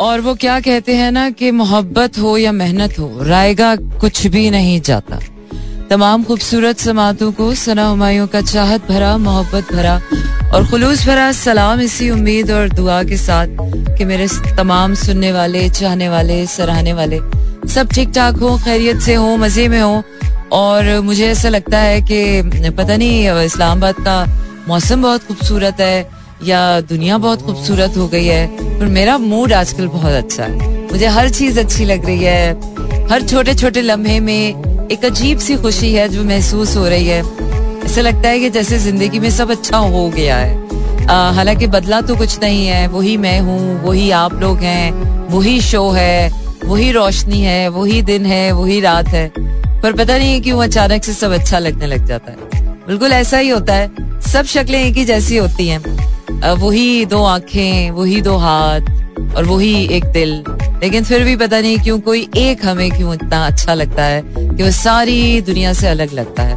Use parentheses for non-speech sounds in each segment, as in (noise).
और वो क्या कहते हैं ना कि मोहब्बत हो या मेहनत हो, रायगा कुछ भी नहीं जाता। तमाम खूबसूरत समातों को, सना हमायों का चाहत भरा, मोहब्बत भरा और खुलूस भरा सलाम इसी उम्मीद और दुआ के साथ कि मेरे तमाम सुनने वाले, चाहने वाले, सराहने वाले सब ठीक ठाक हो, खैरियत से हो, मज़े में हो। और मुझे ऐसा लगता है कि पता नहीं इस्लामाबाद का मौसम बहुत खूबसूरत है या दुनिया बहुत खूबसूरत हो गई है, पर मेरा मूड आजकल बहुत अच्छा है। मुझे हर चीज़ अच्छी लग रही है। हर छोटे छोटे लम्हे में एक अजीब सी खुशी है जो महसूस हो रही है। ऐसा लगता है कि जैसे ज़िंदगी में सब अच्छा हो गया है। हालाँकि बदला तो कुछ नहीं है, वही मैं हूँ, वही आप लोग हैं, वही शो है, वही रोशनी है, वही दिन है, वही रात है। पर पता नहीं क्यों अचानक से सब अच्छा लगने लग जाता है। बिल्कुल ऐसा ही होता है। सब शक्लें एक ही जैसी होती हैं। वही दो आँखें, वही दो हाथ और वही एक दिल। लेकिन फिर भी पता नहीं क्यों कोई एक हमें क्यों इतना अच्छा लगता है कि वो सारी दुनिया से अलग लगता है।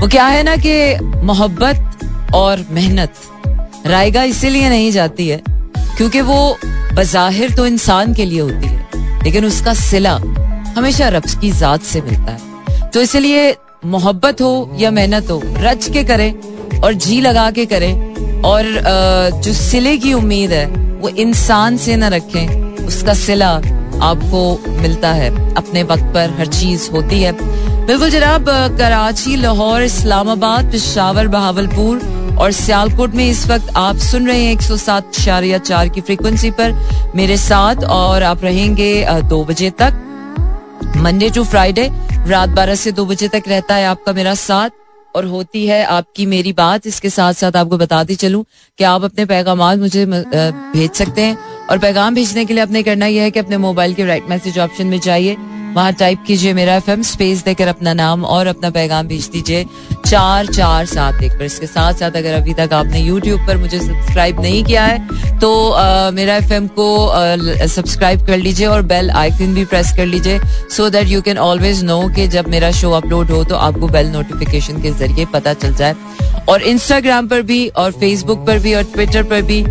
वो क्या है ना कि मोहब्बत और मेहनत रायगा इसीलिए नहीं जाती है क्योंकि वो बजाहिर तो इंसान के लिए होती है, लेकिन उसका सिला हमेशा रब्स की जात से मिलता है। तो इसलिए मोहब्बत हो या मेहनत हो रच के करें और जी लगा के करें। और जो सिले की उम्मीद है, वो इंसान से न रखें। उसका सिला आपको मिलता है। अपने वक्त पर हर चीज़ होती है। बिल्कुल जनाब कराची, लाहौर, इस्लामाबाद, पिशावर, बहावलपुर और सियालकोट में इस वक्त आप सुन रहे हैं एक सौ सात चार की फ्रीक्वेंसी पर। मेरे साथ और आप रहेंगे दो बजे तक। मंडे टू फ्राइडे रात बारह से दो बजे तक रहता है आपका मेरा साथ और होती है आपकी मेरी बात। इसके साथ साथ आपको बताती चलूँ कि आप अपने पैगाम मुझे भेज सकते हैं। और पैगाम भेजने के लिए आपने करना यह है कि अपने मोबाइल के राइट मैसेज ऑप्शन में जाइए। वहाँ टाइप कीजिए मेरा एफएम स्पेस देकर अपना नाम और अपना पैगाम भेज दीजिए। चार चार सात एक पर। इसके साथ साथ अगर अभी तक आपने यूट्यूब पर मुझे सब्सक्राइब नहीं किया है तो आ, मेरा एफएम को सब्सक्राइब कर लीजिए और बेल आइकन भी प्रेस कर लीजिए so that you can always know कि जब मेरा शो अपलोड हो तो आपको बेल नोटिफिकेशन के ज़रिए पता चल जाए। और इंस्टाग्राम पर भी और फेसबुक पर भी और ट्विटर पर भी।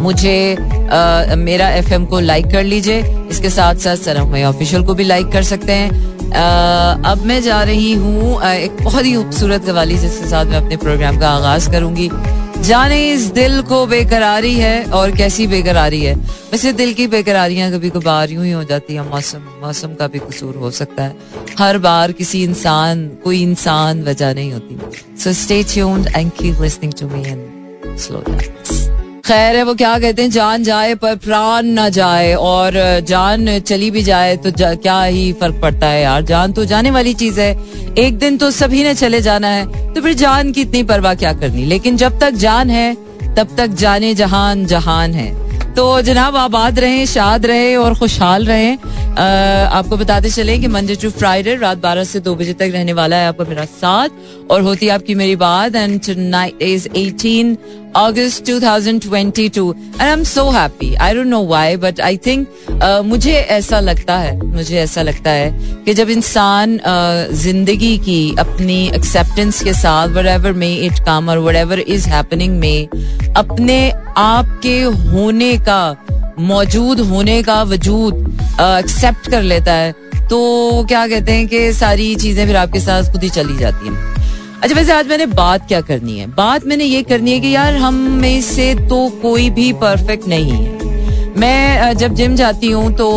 मुझे आ, मेरा एफएम को लाइक कर लीजिए। इसके साथ साथ सनम ऑफिशियल को भी लाइक कर सकते हैं। आ, अब मैं जा रही हूँ एक बहुत ही खूबसूरत कवाली जिसके साथ मैं अपने प्रोग्राम का आगाज़ करूँगी। जाने इस दिल को बेकरारी है और कैसी बेकरारी है। वैसे दिल की बेकरारियाँ कभी कभार यूँ ही हो जाती है मौसम मौसम का भी कसूर हो सकता है। हर बार किसी इंसान कोई इंसान वजह नहीं होती। So stay tuned and keep listening to me and slow dance खैर है वो क्या कहते हैं जान जाए पर प्राण ना जाए और जान चली भी जाए तो जा, क्या ही फ़र्क पड़ता है यार। जान तो जाने वाली चीज़ है एक दिन तो सभी ने चले जाना है तो फिर जान की इतनी परवाह क्या करनी? लेकिन जब तक जान है तब तक जाने जहान जहान है। तो जनाब आबाद रहे शाद रहे और खुशहाल रहे। आ, आपको बताते चले कि मंडे टू फ्राइडे रात 12 से 2 बजे तक रहने वाला है आपका मेरा साथ और होती है आपकी मेरी बात and tonight is 18 August 2022 and I'm so happy. I don't know why, but I think uh, मुझे ऐसा लगता है, मुझे ऐसा लगता है कि जब इंसान uh, ज़िंदगी की अपनी एक्सेप्टेंस के साथ whatever may it come और वट एवर इज़ हैपनिंग में अपने आप के होने का, मौजूद होने का वजूद uh, एक्सेप्ट कर लेता है तो क्या कहते हैं कि सारी चीज़ें फिर आपके साथ खुद ही चली जाती हैं अच्छा वैसे आज मैंने बात क्या करनी है? बात मैंने ये करनी है कि यार, हम में से तो कोई भी परफेक्ट नहीं है। मैं जब जिम जाती हूँ तो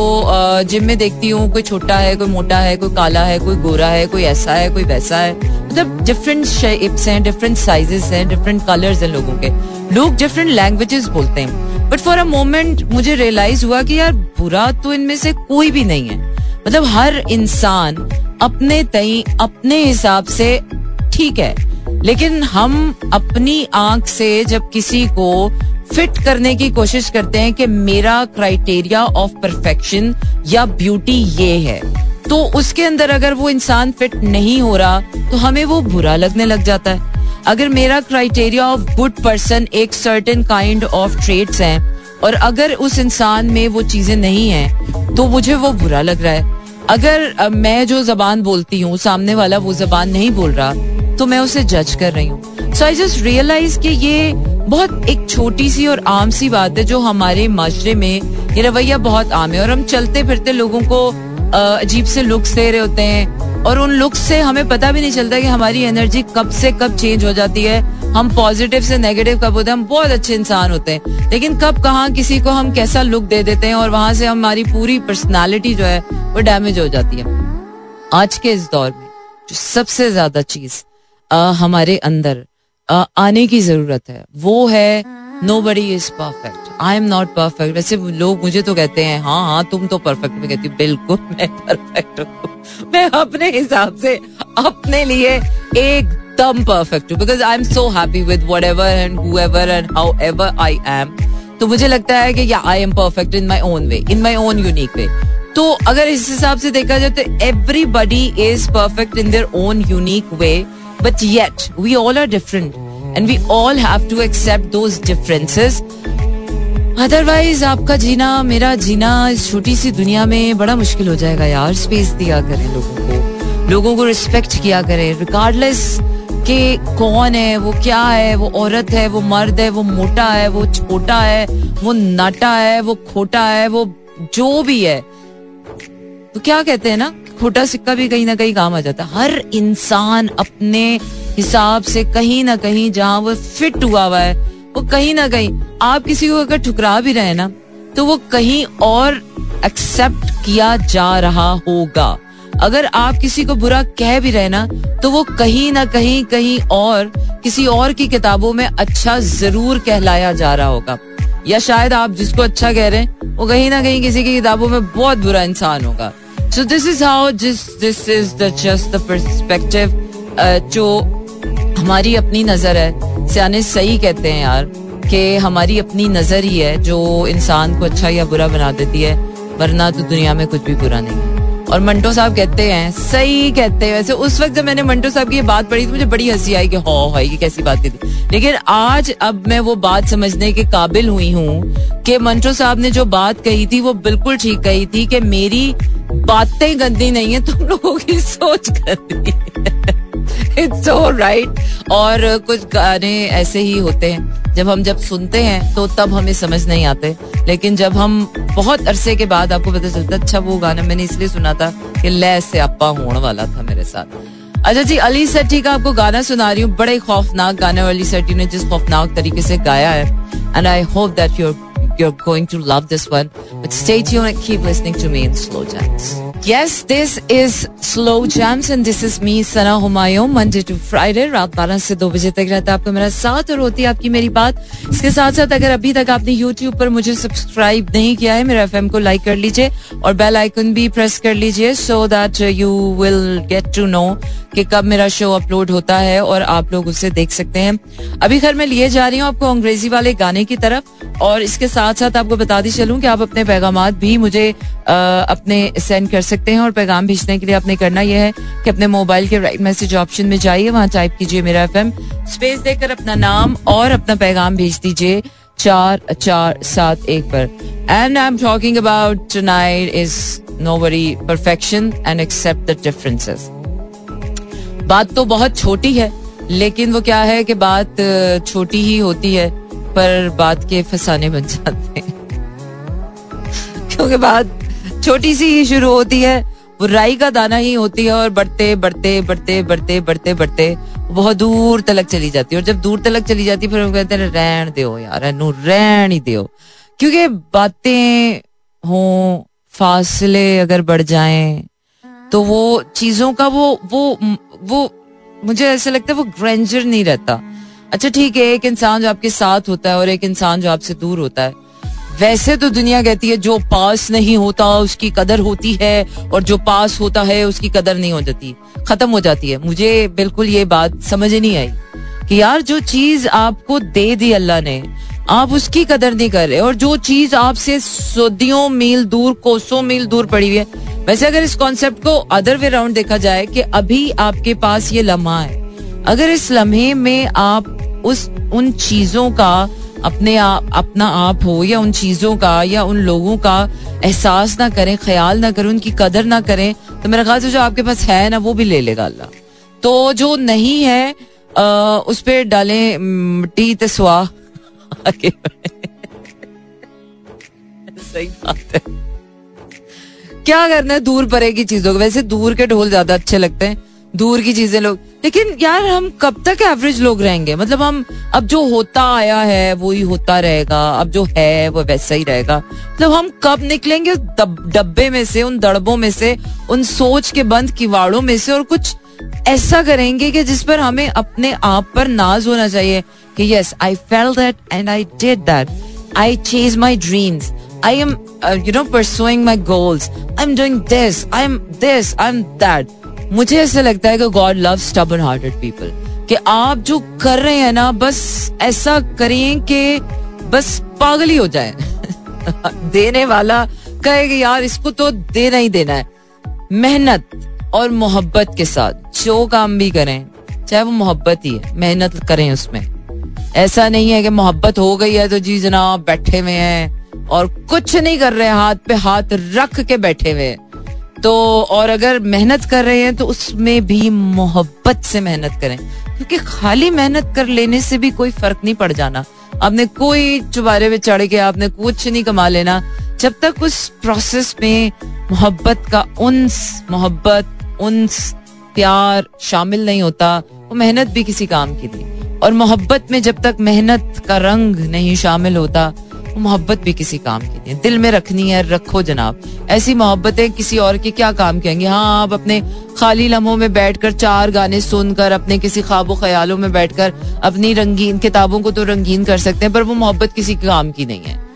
जिम में देखती हूँ, कोई छोटा है, कोई मोटा है, कोई काला है, कोई गोरा है, कोई ऐसा है, कोई वैसा है। मतलब डिफरेंट शेप्स हैं डिफरेंट साइजेस हैं डिफरेंट कलर्स हैं लोगों के। लोग डिफरेंट लैंग्वेजेस बोलते हैं। बट फॉर अ मोमेंट मुझे रियलाइज़ हुआ कि यार, बुरा तो इनमें से कोई भी नहीं है। मतलब हर इंसान अपने तई, अपने हिसाब से ठीक है। लेकिन हम अपनी आँख से जब किसी को फिट करने की कोशिश करते हैं कि मेरा क्राइटेरिया ऑफ़ परफेक्शन या ब्यूटी ये है तो उसके अंदर अगर वो इंसान फिट नहीं हो रहा तो हमें वो बुरा लगने लग जाता है। अगर मेरा क्राइटेरिया ऑफ़ गुड पर्सन एक सर्टेन काइंड ऑफ़ ट्रेड्स हैं, और अगर उस इंसान में वो चीज़ें नहीं हैं तो मुझे वो बुरा लग रहा है। अगर मैं जो जबान बोलती हूँ, सामने वाला वो जबान नहीं बोल रहा तो मैं उसे जज कर रही हूँ। सो आई जस्ट रियलाइज़ कि ये बहुत एक छोटी सी और आम सी बात है जो हमारे माशरे में ये रवैया बहुत आम है और हम चलते फिरते लोगों को अजीब से लुक्स दे रहे होते हैं और उन लुक्स से हमें पता भी नहीं चलता कि हमारी एनर्जी कब से कब चेंज हो जाती है। हम पॉजिटिव से नेगेटिव कब होते हैं? हम बहुत अच्छे इंसान होते हैं। लेकिन कब, कहा, किसी को हम कैसा लुक दे देते हैं और वहाँ से हमारी पूरी पर्सनैलिटी जो है वो डैमेज हो जाती है। आज के इस दौर में जो सबसे ज़्यादा चीज़ हमारे अंदर आने की ज़रूरत है। वो है nobody is perfect I am not perfect वैसे लोग मुझे तो कहते हैं हाँ हाँ तुम तो परफेक्ट मैं कहती बिल्कुल, (laughs) मैं परफेक्ट हूँ। मैं अपने हिसाब से, अपने लिए एकदम परफेक्ट हूँ। Because I am so happy with whatever and whoever and however I am तो मुझे लगता है कि I am perfect in my own way in my own unique way तो अगर इस हिसाब से देखा जाए तो everybody is perfect in their own unique way but yet we all are different and we all have to accept those differences otherwise आपका जीना, मेरा जीना, इस छोटी सी दुनिया में बड़ा मुश्किल हो जाएगा यार। स्पेस दिया करें लोगों को। लोगों को रिस्पेक्ट किया करें। रिगार्डलेस के कौन है, वो क्या है, वो औरत है, वो मर्द है, वो मोटा है, वो छोटा है, वो नाटा है, वो खोटा है, वो जो भी है। तो क्या कहते हैं ना, खोटा सिक्का भी कहीं ना कहीं काम आ जाता है। हर इंसान अपने हिसाब से कहीं ना कहीं जहाँ वो फिट हुआ हुआ है, वो कहीं ना कहीं, आप किसी को अगर ठुकरा भी रहे ना तो वो कहीं और एक्सेप्ट किया जा रहा होगा। अगर आप किसी को बुरा कह भी रहे ना तो वो कहीं ना कहीं कहीं और, किसी और की किताबों में अच्छा ज़रूर कहलाया जा रहा होगा। या शायद आप जिसको अच्छा कह रहे हैं, वो कहीं ना कहीं किसी की किताबों में बहुत बुरा इंसान होगा। सो दिस इज़ हाउ जिस this is the just the perspective जो हमारी अपनी नज़र है। सियाने सही कहते हैं यार कि हमारी अपनी नज़र ही है जो इंसान को अच्छा या बुरा बना देती है, वरना तो दुनिया में कुछ भी बुरा नहीं है। और मंटो साहब कहते हैं, सही कहते हैं। वैसे उस वक्त जब मैंने मंटो साहब की ये बात पढ़ी तो मुझे बड़ी हँसी आई कि हो है कि कैसी बात थी। लेकिन आज अब मैं वो बात समझने के काबिल हुई हूँ कि मंटो साहब ने जो बात कही थी, वो बिल्कुल ठीक कही थी कि मेरी बातें गंदी नहीं है, तुम लोगों की सोच गंदी इट्स राइट और कुछ गाने ऐसे ही होते हैं, जब हम जब सुनते हैं तो तब हमें समझ नहीं आते। लेकिन जब हम बहुत अरसे के बाद आपको पता चलता अच्छा वो गाना मैंने इसलिए सुना था कि लय से अपा होने वाला था मेरे साथ। अच्छा जी, अली सेट्टी का आपको गाना सुना रही हूँ, बड़े खौफनाक गाने अली सेट्टी ने जिस खौफनाक तरीके से गाया है। And I hope that your you're going to love this one. But stay tuned and keep listening to me in slow jams. Yes, this is Slow Jams and this is me, Sana Humayun, Monday to Friday, रात बारह से दो बजे तक रहता है आपका मेरा साथ और होती है आपकी मेरी बात। इसके साथ साथ अगर अभी तक आपने YouTube पर मुझे सब्सक्राइब नहीं किया है मेरा एफएम को लाइक कर लीजिए और बेल आइकन भी प्रेस कर लीजिए so that you will get to know कि कब मेरा शो अपलोड होता है और आप लोग उसे देख सकते हैं। अभी खैर मैं लिए जा रही हूँ आपको अंग्रेज़ी वाले गाने की तरफ़ और इसके साथ साथ आपको बता दी चलूँ कि आप अपने पैगाम भी मुझे आ, अपने सेंड कर सकते हैं और पैगाम भेजने के लिए आपने करना यह है कि अपने मोबाइल के राइट मैसेज ऑप्शन में जाइए, वहाँ टाइप कीजिए मेरा एफएम स्पेस देकर अपना नाम और अपना पैगाम भेज दीजिए चार चार, सात, एक पर। And I am talking about night is no worry perfection and accept the differences बात तो बहुत छोटी है, लेकिन वो क्या है कि बात छोटी ही होती है, पर बात के फसाने बन जाते हैं। (laughs) क्योंकि बात छोटी सी ही शुरू होती है। वो राई का दाना ही होती है और बढ़ते बढ़ते बढ़ते बढ़ते बढ़ते बढ़ते बहुत दूर तलक चली जाती है। और जब दूर तलक चली जाती है, फिर वो कहते हैं, रहन दो यार नू रहन ही दो। क्योंकि बातें हो, फासले अगर बढ़ जाएँ तो वो चीज़ों का वो वो वो, मुझे ऐसा लगता है वो ग्रेंजर नहीं रहता। अच्छा ठीक है, एक इंसान जो आपके साथ होता है और एक इंसान जो आपसे दूर होता है वैसे तो दुनिया कहती है, जो पास नहीं होता उसकी कदर होती है, और जो पास होता है उसकी कदर नहीं हो जाती। खत्म हो जाती है। मुझे बिल्कुल ये बात समझ नहीं आई कि यार, जो चीज़ आपको दे दी अल्लाह ने, आप उसकी कदर नहीं कर रहे, और जो चीज़ आपसे सदियों मील दूर, कोसों मील दूर पड़ी हुई है। वैसे अगर इस कॉन्सेप्ट को अदर वे राउंड देखा जाए कि अभी आपके पास ये लम्हा है, अगर इस लम्हे में आप उस, उन चीज़ों का अपने आप अपना आप हो या उन चीज़ों का या उन लोगों का एहसास ना करें ख्याल ना करें उनकी कदर ना करें तो मेरा ख्याल से जो आपके पास है ना वो भी ले लेगा अल्लाह। तो जो नहीं है आ, उस पर डालें मिट्टी तस्वा (laughs) (laughs) सही बात है। क्या करना है? दूर की चीज़ों को। वैसे दूर के ढोल ज़्यादा अच्छे लगते हैं। दूर की चीज़ें लोग। लेकिन यार हम कब तक एवरेज लोग रहेंगे? मतलब हम अब जो होता आया है वो ही होता रहेगा। अब जो है, वो वैसा ही रहेगा। मतलब हम कब निकलेंगे डब्बे में से, उन दड़बों में से, उन सोच के बंद किवाड़ों में से, और कुछ ऐसा करेंगे कि जिस पर हमें अपने आप पर नाज होना चाहिए कि yes I fail that and I did that I chase my dreams I am you know pursuing my goals I am doing this I am this I am that मुझे ऐसा लगता है कि God love stubborn hearted people कि आप जो कर रहे हैं ना, बस ऐसा करें कि बस पागल ही हो जाए। (laughs) देने वाला कहे कि यार, इसको तो देना ही देना है। मेहनत और मोहब्बत के साथ जो काम भी करें, चाहे वो मोहब्बत ही है, मेहनत करें उसमें। ऐसा नहीं है कि मोहब्बत हो गई है तो जी जनाब बैठे हुए हैं और कुछ नहीं कर रहे, हाथ पे हाथ रख के बैठे हुए हैं। तो और अगर मेहनत कर रहे हैं तो उसमें भी मोहब्बत से मेहनत करें। क्योंकि खाली मेहनत कर लेने से भी कोई फ़र्क नहीं पड़ जाना। आपने कोई चुबारे में चढ़ के आपने कुछ नहीं कमा लेना। जब तक उस प्रोसेस में मोहब्बत का उन्स, मोहब्बत, उन्स, प्यार शामिल नहीं होता, वो मेहनत भी किसी काम की थी और मोहब्बत में जब तक मेहनत का रंग नहीं शामिल होता मोहब्बत भी किसी काम की नहीं दिल में रखनी है, रखो जनाब। ऐसी मोहब्बतें किसी और के क्या काम कहेंगे? हाँ आप अपने खाली लम्हों में बैठकर चार गाने सुनकर, अपने किसी ख्वाबों ख्यालों में बैठकर, अपनी रंगीन किताबों को तो रंगीन कर सकते हैं, पर वो मोहब्बत किसी के काम की नहीं है।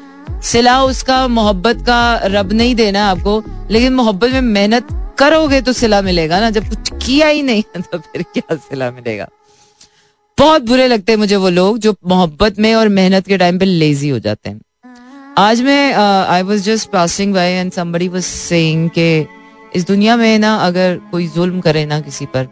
सिला उसका मोहब्बत का रब नहीं देना आपको, लेकिन मोहब्बत में मेहनत करोगे तो सिला मिलेगा ना, जब कुछ किया ही नहीं (laughs) तो फिर क्या सिला मिलेगा? बहुत बुरे लगते हैं मुझे वो लोग जो मोहब्बत में और मेहनत के टाइम पे लेजी हो जाते हैं। आज मैं I was just passing by and somebody was saying के इस दुनिया में ना अगर कोई जुल्म करे ना किसी पर,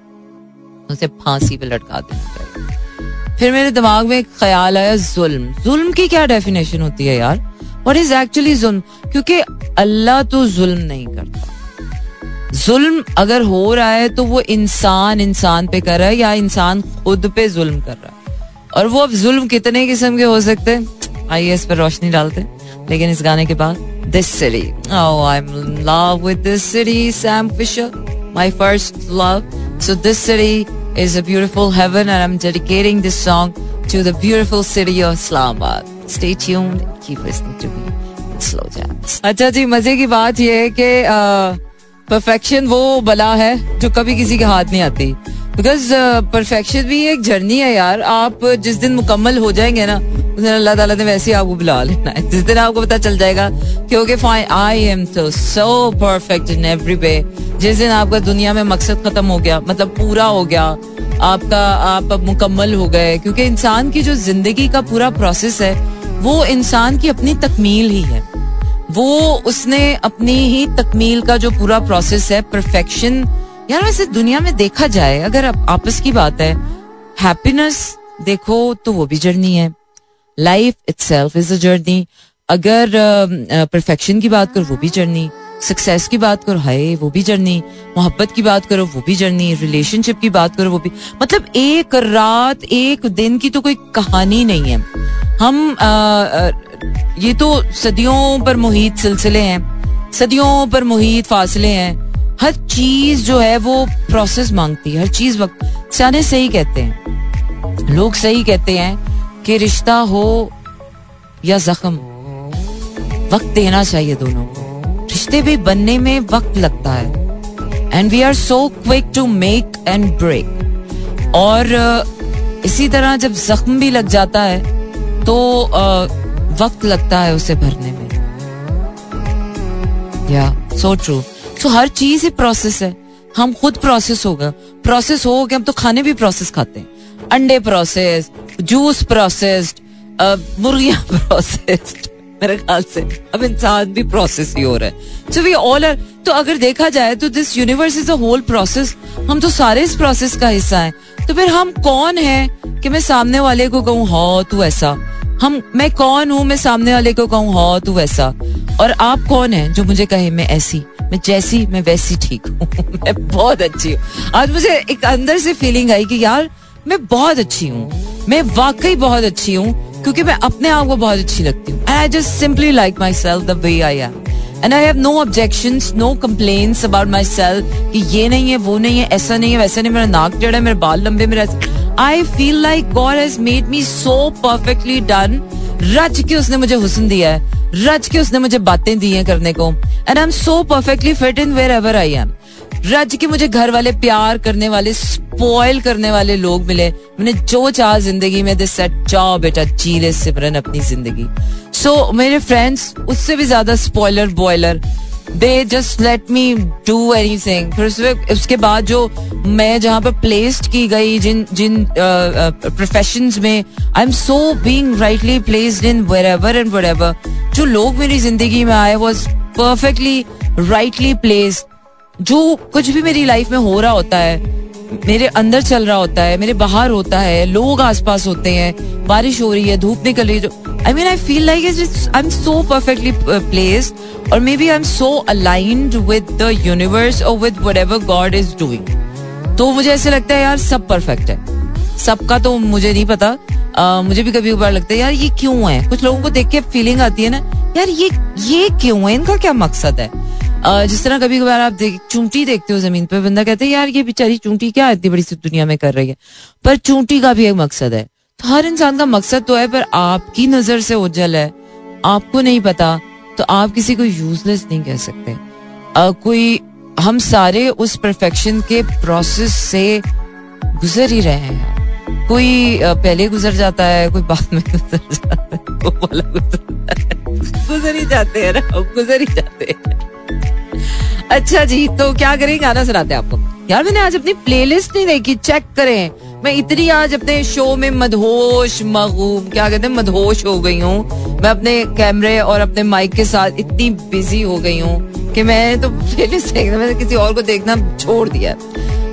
उसे फांसी पे लटका देना फिर मेरे दिमाग में एक ख्याल आया, जुल्म। जुल्म की क्या डेफिनेशन होती है यार? व्हाट इज़ एक्चुअली जुल्म? क्योंकि अल्लाह तो जुल्म नहीं करता। जुल्म अगर हो रहा है तो वो इंसान इंसान पे कर रहा है या इंसान खुद पे जुल्म कर रहा है। और वो अब जुल्म कितने किस्म के हो सकते हैं? आइए इस पर रोशनी डालते हैं। लेकिन इस गाने के बाद this city oh I'm in love with this city Sam Fisher my first love so this city is a beautiful heaven and I'm dedicating this song to the beautiful city of Islamabad stay tuned keep listening to me slow jams अच्छा जी मज़े की बात ये है कि perfection वो बला है जो कभी किसी के हाथ नहीं आती बिकॉज़ परफेक्शन uh, भी एक जर्नी है यार आप जिस दिन मुकम्मल हो जाएँगे ना उस दिन अल्लाह ताला ने वैसे ही आपको बुला लेना है। जिस दिन आपको पता चल जाएगा क्योंकि फाइन आई एम तो सो परफेक्ट इन एवरी वे जिस दिन आपका दुनिया में मकसद खत्म हो गया मतलब पूरा हो गया, आपका, आप अब मुकम्मल हो गए, क्योंकि इंसान की जो ज़िंदगी का पूरा प्रोसेस है, वो इंसान की अपनी तकमील ही है। वो उसने अपनी ही तकमील का जो पूरा प्रोसेस है परफेक्शन यार वैसे दुनिया में देखा जाए, अगर आपस की बात है हैप्पीनेस देखो तो वो भी जर्नी है। Life itself is a journey अगर परफेक्शन की बात करो वो भी जर्नी सक्सेस की बात करो हाय वो भी जर्नी मोहब्बत की बात करो वो भी जर्नी रिलेशनशिप की बात करो वो भी. मतलब एक रात एक दिन की तो कोई कहानी नहीं है. हम आ, आ, ये तो सदियों पर मुहित सिलसिले हैं. सदियों पर मुहित फासले हैं. हर चीज़ जो है वो प्रोसेस मांगती है. हर चीज़ वक्त सियाने सही कहते हैं. लोग सही कहते हैं. कि रिश्ता हो या जख्म, वक्त देना चाहिए दोनों। रिश्ते भी बनने में वक्त लगता है। And we are so quick to make and break और इसी तरह जब जख्म भी लग जाता है तो वक्त लगता है उसे भरने में। या सो ट्रू सो हर चीज़ ही प्रोसेस है। हम खुद प्रोसेस होगा प्रोसेस हो गया हम तो खाने भी प्रोसेस खाते हैं। अंडे प्रोसेस जूस प्रोसेस्ड मुर्गियाँ प्रोसेस्ड मेरे ख्याल से अब इंसान भी प्रोसेस ही हो रहा है। सो वी ऑल आर तो अगर देखा जाए तो this universe is a whole process हम तो सारे इस प्रोसेस का हिस्सा हैं। तो फिर हम कौन है कि मैं सामने वाले को कहूँ, हो, तू ऐसा। हम, मैं कौन हूँ, मैं सामने वाले को कहूँ, हो, तू ऐसा और आप कौन है जो मुझे कहे, मैं ऐसी, मैं जैसी, मैं वैसी ठीक हूँ। (laughs) मैं बहुत अच्छी हूँ। आज मुझे एक अंदर से फीलिंग आई कि यार मैं बहुत अच्छी हूँ। मैं वाकई बहुत अच्छी हूँ, क्योंकि मैं अपने आप को बहुत अच्छी लगती हूँ। I just simply like myself the way I am and I have no objection no complain about myself कि ये नहीं है, वो नहीं है, ऐसा नहीं है, वैसा नहीं मेरा नाक टेढ़ा है, मेरे बाल लंबे, मेरे I feel like God has made me so perfectly done रच के उसने मुझे हुसन दिया है। रच के उसने मुझे बातें दी हैं करने को। And I am so perfectly fit in wherever I am रज के मुझे घर वाले प्यार करने वाले स्पॉइल करने वाले लोग मिले। मैंने जो चाह ज़िंदगी में दिस सेट जाओ बेटा जी सिमरन अपनी ज़िंदगी. सो so, मेरे फ्रेंड्स उससे भी ज़्यादा spoiler boiler they just let me do anything फिर उसके उसके बाद जो मैं जहाँ पर प्लेस्ड की गई जिन जिन प्रोफेशन uh, uh, में I am so being rightly placed in wherever and wherever जो लोग मेरी ज़िंदगी में आए वॉज़ परफेक्टली राइटली प्लेस्ड जो कुछ भी मेरी लाइफ में हो रहा होता है मेरे अंदर चल रहा होता है, मेरे बाहर होता है, लोग आसपास होते हैं, बारिश हो रही है, धूप निकल रही है I mean I feel like I am so perfectly placed और maybe I am so aligned with the universe और with whatever God is doing तो मुझे ऐसे लगता है, यार, सब परफेक्ट है। सबका तो मुझे नहीं पता। मुझे भी कभी कभार लगता है, यार, ये क्यों है? कुछ लोगों को देख के फीलिंग आती है ना, यार, ये ये क्यों है? इनका क्या मकसद है? जिस तरह कभी कभार आप देख चूंटी देखते हो ज़मीन पर बंदा कहते हैं यार ये बेचारी चूंटी क्या इतनी बड़ी सी दुनिया में कर रही है? पर चूंटी का भी एक मकसद है। तो हर इंसान का मकसद तो है पर आपकी नज़र से उज्जवल है। आपको नहीं पता तो आप किसी को यूजलेस नहीं कह सकते। आ, कोई हम सारे उस परफेक्शन के प्रोसेस से गुजर ही रहे हैं। कोई पहले गुजर जाता है कोई बाद में गुजर जाता है (laughs) गुजर ही जाते हैं गुजर ही जाते हैं। अच्छा जी तो क्या करें? गाना सुनाते हैं आपको। यार, मैंने आज अपनी प्लेलिस्ट नहीं देखी चेक करें। मैं इतनी आज अपने शो में मदहोश मगूम क्या कहते हैं, मदहोश हो गई हूँ। मैं अपने कैमरे और अपने माइक के साथ इतनी बिज़ी हो गई हूँ कि मैं तो प्लेलिस्ट देखना मैंने किसी और को देखना छोड़ दिया।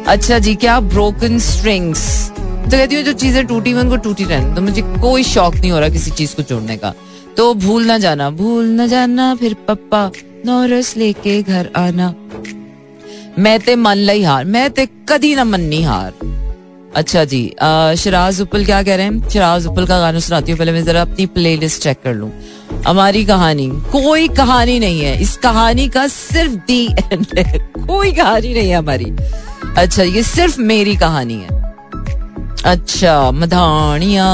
अच्छा जी, क्या ब्रोकन स्ट्रिंग्स तो कहती हूँ, जो चीज़ें टूटी हुई उनको टूटी रहने तो मुझे कोई शौक नहीं हो रहा किसी चीज़ को जोड़ने का। तो भूल ना जाना, भूल ना जाना, फिर पप्पा नौरस लेके घर आना। मैं ते मन लई हार, मैं ते कदी ना मन्नी हार। अच्छा जी शराज उपल क्या कह रहे हैं? शराज उपल का गाना सुनाती हूँ, पहले मैं जरा अपनी प्लेलिस्ट चेक कर लूँ। हमारी कहानी, कोई कहानी नहीं है। इस कहानी का सिर्फ़ दी एंड (laughs) कोई कहानी नहीं है हमारी। अच्छा ये सिर्फ़ मेरी कहानी है। अच्छा मधानिया।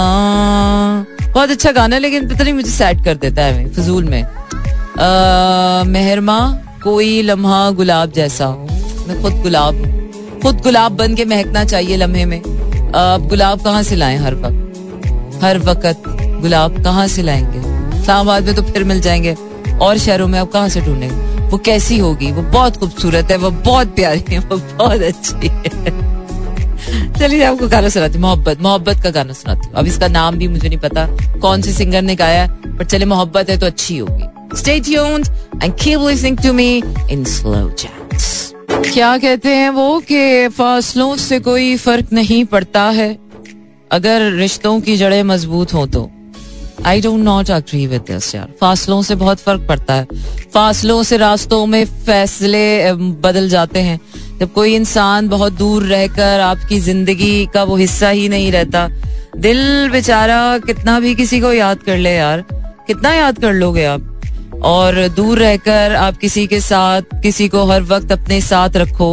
बहुत अच्छा गाना, लेकिन पता नहीं मुझे सेट कर देता है, फजूल में। मेहरमा, कोई लम्हा गुलाब जैसा मैं खुद गुलाब खुद गुलाब बन के महकना चाहिए लम्हे में। अब गुलाब कहाँ से लाएँ हर वक्त? हर वक्त गुलाब कहाँ से लाएँगे? इस्लामाबाद में तो फिर मिल जाएँगे, और शहरों में अब कहाँ से ढूंढेंगे वो कैसी होगी? वो बहुत खूबसूरत है, वो बहुत प्यारी है, वो बहुत अच्छी है। चलिए, आपको गाना सुनाती मोहब्बत मोहब्बत का गाना सुनाती हूँ। अब इसका नाम भी मुझे नहीं पता कौन से सिंगर ने गाया पर चले मोहब्बत है तो अच्छी होगी। Stay tuned and keep listening to me in slow chats. क्या कहते हैं वो कि फासलों से कोई फ़र्क नहीं पड़ता है, अगर रिश्तों की जड़ें मज़बूत हो तो। I don't not agree with this यार। फासलों से बहुत फ़र्क पड़ता है। फासलों से रास्तों में फैसले बदल जाते हैं। जब कोई इंसान बहुत दूर रहकर आपकी ज़िंदगी का वो हिस्सा ही नहीं रहता, दिल बेचारा कितना भी किसी को याद कर ले यार, कितना याद कर लोगे आप? और दूर रहकर आप किसी के साथ, किसी को हर वक्त अपने साथ रखो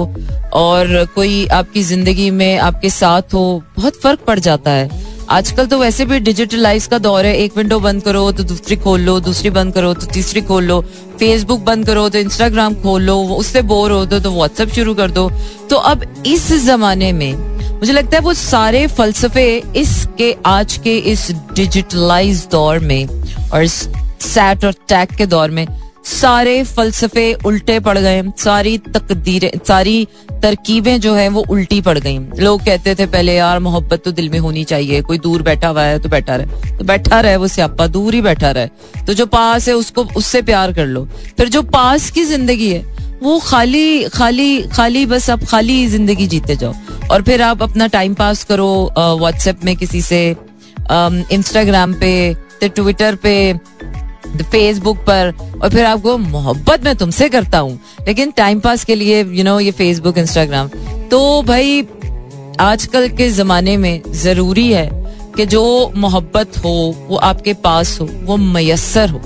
और कोई आपकी ज़िंदगी में आपके साथ हो, बहुत फ़र्क पड़ जाता है। आजकल तो वैसे भी डिजिटलाइज का दौर है। एक विंडो बंद करो तो दूसरी खोल लो, दूसरी बंद करो तो तीसरी खोल लो। फेसबुक बंद करो तो इंस्टाग्राम खोल लो उससे बोर हो दो तो व्हाट्सएप शुरू कर दो। तो अब इस जमाने में मुझे लगता है वो सारे फलसफे इसके, आज के इस डिजिटलाइज दौर में और सैट और टैग के दौर में सारे फलसफे उल्टे पड़ गए, सारी तकदीरें, सारी तरकीबें जो है वो उल्टी पड़ गई। लोग कहते थे पहले, यार, मोहब्बत तो दिल में होनी चाहिए, कोई दूर बैठा हुआ है तो बैठा रहे। तो बैठा रहे वो स्यापा, दूर ही बैठा रहे। तो जो पास है उसको, उससे प्यार कर लो। फिर जो पास की ज़िंदगी है, वो खाली खाली खाली, बस आप खाली ज़िंदगी जीते जाओ। और फिर आप अपना टाइम पास करो व्हाट्सएप में किसी से इंस्टाग्राम पे ट्विटर पे फेसबुक पर और फिर आपको मोहब्बत मैं तुमसे करता हूँ। लेकिन टाइम पास के लिए यू you नो know, ये फेसबुक इंस्टाग्राम तो भाई आजकल के जमाने में ज़रूरी है कि जो मोहब्बत हो वो आपके पास हो वो मैसर हो। आ,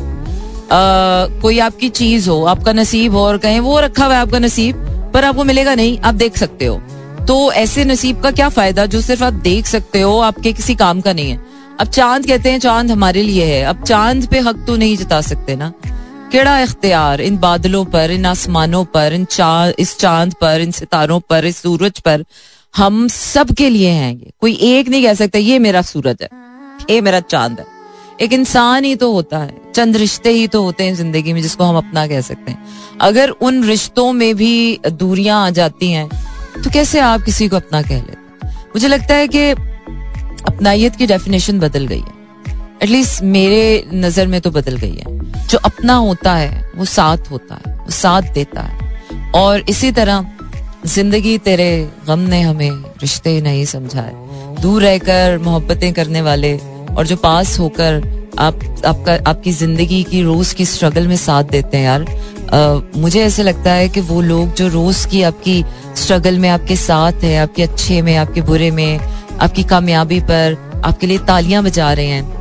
कोई आपकी चीज़ हो आपका नसीब हो और कहें वो रखा हुआ है आपका नसीब पर आपको मिलेगा नहीं आप देख सकते हो। तो ऐसे नसीब का क्या फ़ायदा जो सिर्फ़ आप देख सकते हो आपके किसी काम का नहीं है। अब चाँद कहते हैं चाँद हमारे लिए है। अब चाँद पे हक तो नहीं जता सकते ना। केड़ा इख्तियार इन बादलों पर, इन आसमानों पर, इन चाँद इस चाँद पर, इन सितारों पर, इस सूरज पर हम सब के लिए हैं ये। कोई एक नहीं कह सकता, ये मेरा सूरज है, ये मेरा चाँद है। एक इंसान ही तो होता है, चंद रिश्ते ही तो होते हैं ज़िंदगी में जिसको हम अपना कह सकते हैं। अगर उन रिश्तों में भी दूरियाँ आ जाती हैं तो कैसे आप किसी को अपना कह लेते मुझे लगता है कि अपनाइत की डेफिनेशन बदल गई है। एटलीस्ट मेरे नज़र में तो बदल गई है। जो अपना होता है वो साथ होता है वो साथ देता है। और इसी तरह ज़िंदगी तेरे गम ने हमें रिश्ते नहीं समझाए। दूर रहकर मोहब्बतें करने वाले और जो पास होकर आप आपका आपकी ज़िंदगी की रोज की स्ट्रगल में साथ देते हैं यार। आ, मुझे ऐसे लगता है कि वो लोग जो रोज की आपकी स्ट्रगल में आपके साथ है आपके अच्छे में आपके बुरे में आपकी कामयाबी पर आपके लिए तालियाँ बजा रहे हैं।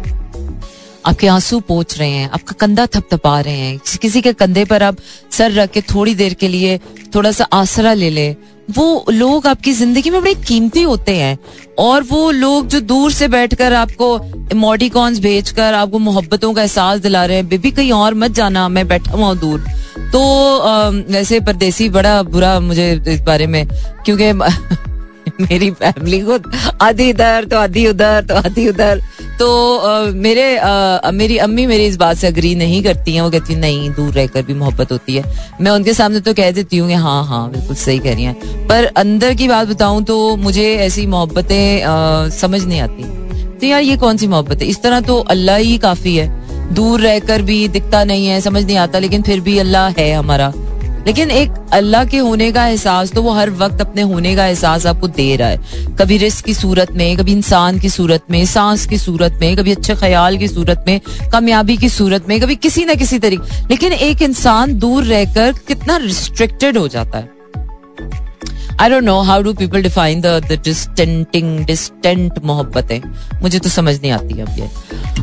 आपके आँसू पोच रहे हैं, आपका कंधा थपथपा रहे हैं। किसी के कंधे पर आप सर रख के थोड़ी देर के लिए थोड़ा सा आसरा ले ले। वो लोग आपकी ज़िंदगी में बड़े कीमती होते हैं और वो लोग जो दूर से बैठकर आपको इमोटिकॉन्स भेजकर आपको मोहब्बतों का एहसास दिला रहे हैं बेबी कहीं और मत जाना, मैं बैठा हुआ दूर। तो वैसे परदेसी बड़ा बुरा मुझे इस बारे में, क्योंकि मेरी फैमिली को आधी इधर तो आधी उधर तो आधी उधर। तो आ, मेरे आ, मेरी अम्मी मेरी इस बात से अग्री नहीं करती हैं। वो कहती हैं नहीं दूर रहकर भी मोहब्बत होती है। मैं उनके सामने तो कह देती हूँ कि हाँ हाँ बिल्कुल सही कह रही हैं। पर अंदर की बात बताऊँ तो मुझे ऐसी मोहब्बतें समझ नहीं आती। तो यार ये कौन सी मोहब्बत है? इस तरह तो अल्लाह ही काफ़ी है। दूर रहकर भी दिखता नहीं है समझ नहीं आता लेकिन फिर भी अल्लाह है हमारा। लेकिन एक अल्लाह के होने का एहसास तो वो हर वक्त अपने होने का एहसास आपको दे रहा है। कभी रिस्क की सूरत में, कभी इंसान की सूरत में, सांस की सूरत में, कभी अच्छे ख्याल की सूरत में, कामयाबी की सूरत में, कभी किसी ना किसी तरीके। लेकिन एक इंसान दूर रहकर कितना रिस्ट्रिक्टेड हो जाता है। I don't know how do people define the distancing distant Mohabbatein? मुझे तो समझ नहीं आती अब ये।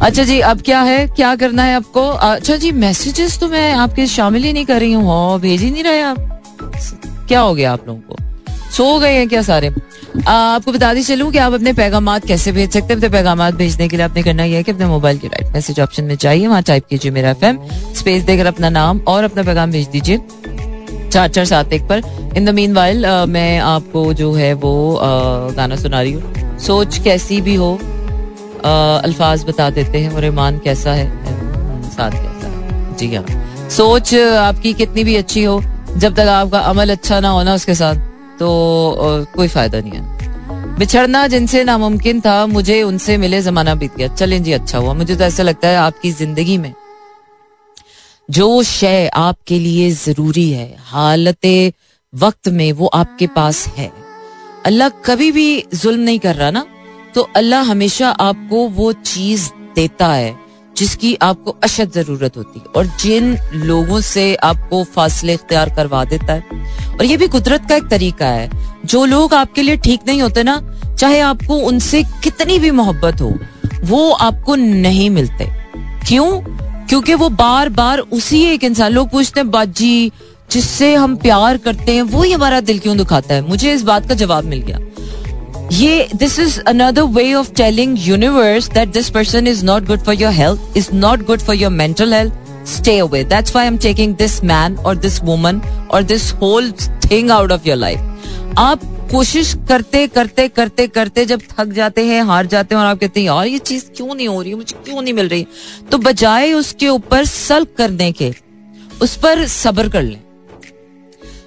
अच्छा जी अब क्या है? क्या करना है आपको? अच्छा जी मैसेजेस तो मैं आपके शामिल ही नहीं कर रही हूँ। हाँ, भेज ही नहीं रहे आप। क्या हो गया आप लोगों को? सो गए हैं क्या सारे? आ, आपको बता दी चलूँ कि आप अपने पैगाम कैसे भेज सकते हैं? अपने पैगाम भेजने के लिए आपने करना यह है कि अपने मोबाइल के राइट मैसेज ऑप्शन में जाइए। वहाँ टाइप कीजिए मेरा एफएम स्पेस देकर अपना नाम और अपना पैगाम भेज दीजिए। चार चार सात एक पर। इन द मीन वाइल मैं आपको जो है वो uh, गाना सुना रही हूँ। सोच कैसी भी हो uh, अल्फाज बता देते हैं और ईमान कैसा है। साथ कैसा है जी हाँ। सोच आपकी कितनी भी अच्छी हो जब तक आपका अमल अच्छा ना हो ना उसके साथ तो uh, कोई फ़ायदा नहीं है। बिछड़ना जिनसे नामुमकिन था मुझे उनसे मिले जमाना बीत गया। चलें जी अच्छा हुआ। मुझे तो ऐसा लगता है आपकी ज़िंदगी में जो शय आपके लिए ज़रूरी है, हालत वक्त में वो आपके पास है। अल्लाह कभी भी जुल्म नहीं कर रहा ना तो अल्लाह हमेशा आपको वो चीज़ देता है जिसकी आपको अशद ज़रूरत होती है और जिन लोगों से आपको फासले इख्तियार करवा देता है। और ये भी कुदरत का एक तरीका है। जो लोग आपके लिए ठीक नहीं होते ना, चाहे आपको उनसे कितनी भी मोहब्बत हो, वो आपको नहीं मिलते। क्यों? क्योंकि वो बार बार उसी एक इंसान, लोग पूछते हैं, बाजी, जिससे हम प्यार करते हैं, वो ही हमारा दिल क्यों दुखाता है? मुझे इस बात का जवाब मिल गया। ये this is another way of telling universe that this person is not good for your health is not good for your mental health stay away that's why I am taking this man और this woman और this whole thing out of your life आप कोशिश करते करते करते करते जब थक जाते हैं, हार जाते हैं और आप कहते हैं, यार, ये चीज़ क्यों नहीं हो रही? मुझे क्यों नहीं मिल रही? तो बजाय उसके ऊपर सल्क करने के, उस पर सबर कर लें।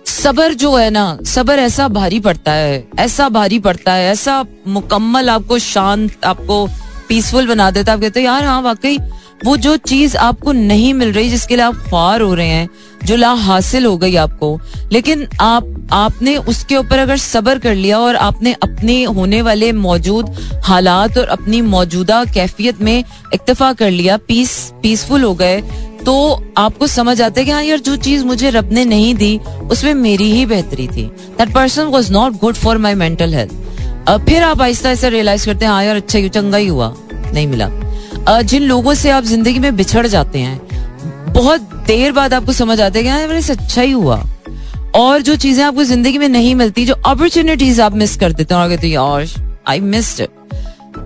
सबर जो है ना, सबर ऐसा भारी पड़ता है, ऐसा भारी पड़ता है, ऐसा मुकम्मल, आपको शांत, आपको पीसफुल बना देता है। आप कहते हैं, यार हाँ वाकई वो जो चीज़ आपको नहीं मिल रही, जिसके लिए आप ख्वार हो रहे हैं, जो ला हासिल हो गई आपको, लेकिन आप, आपने उसके ऊपर अगर सबर कर लिया और आपने अपने होने वाले मौजूद हालात और अपनी मौजूदा कैफियत में इक्तफा कर लिया पीस पीसफुल हो गए तो आपको समझ आता है कि हाँ यार, जो चीज़ मुझे रब ने नहीं दी, उसमें मेरी ही बेहतरी थी। That person was not good for my mental health फिर आप आहिस्ता आहिस्ता रियलाइज़ करते हैं हाँ यार अच्छा चंगा ही हुआ, नहीं मिला। जिन लोगों से आप ज़िंदगी में बिछड़ जाते हैं, बहुत देर बाद आपको समझ आते हैं कि मेरे अच्छा ही हुआ। और जो चीज़ें आपको ज़िंदगी में नहीं मिलती, जो अपॉर्चुनिटीज़ आप मिस कर देते हैं, यार आई मिस्ड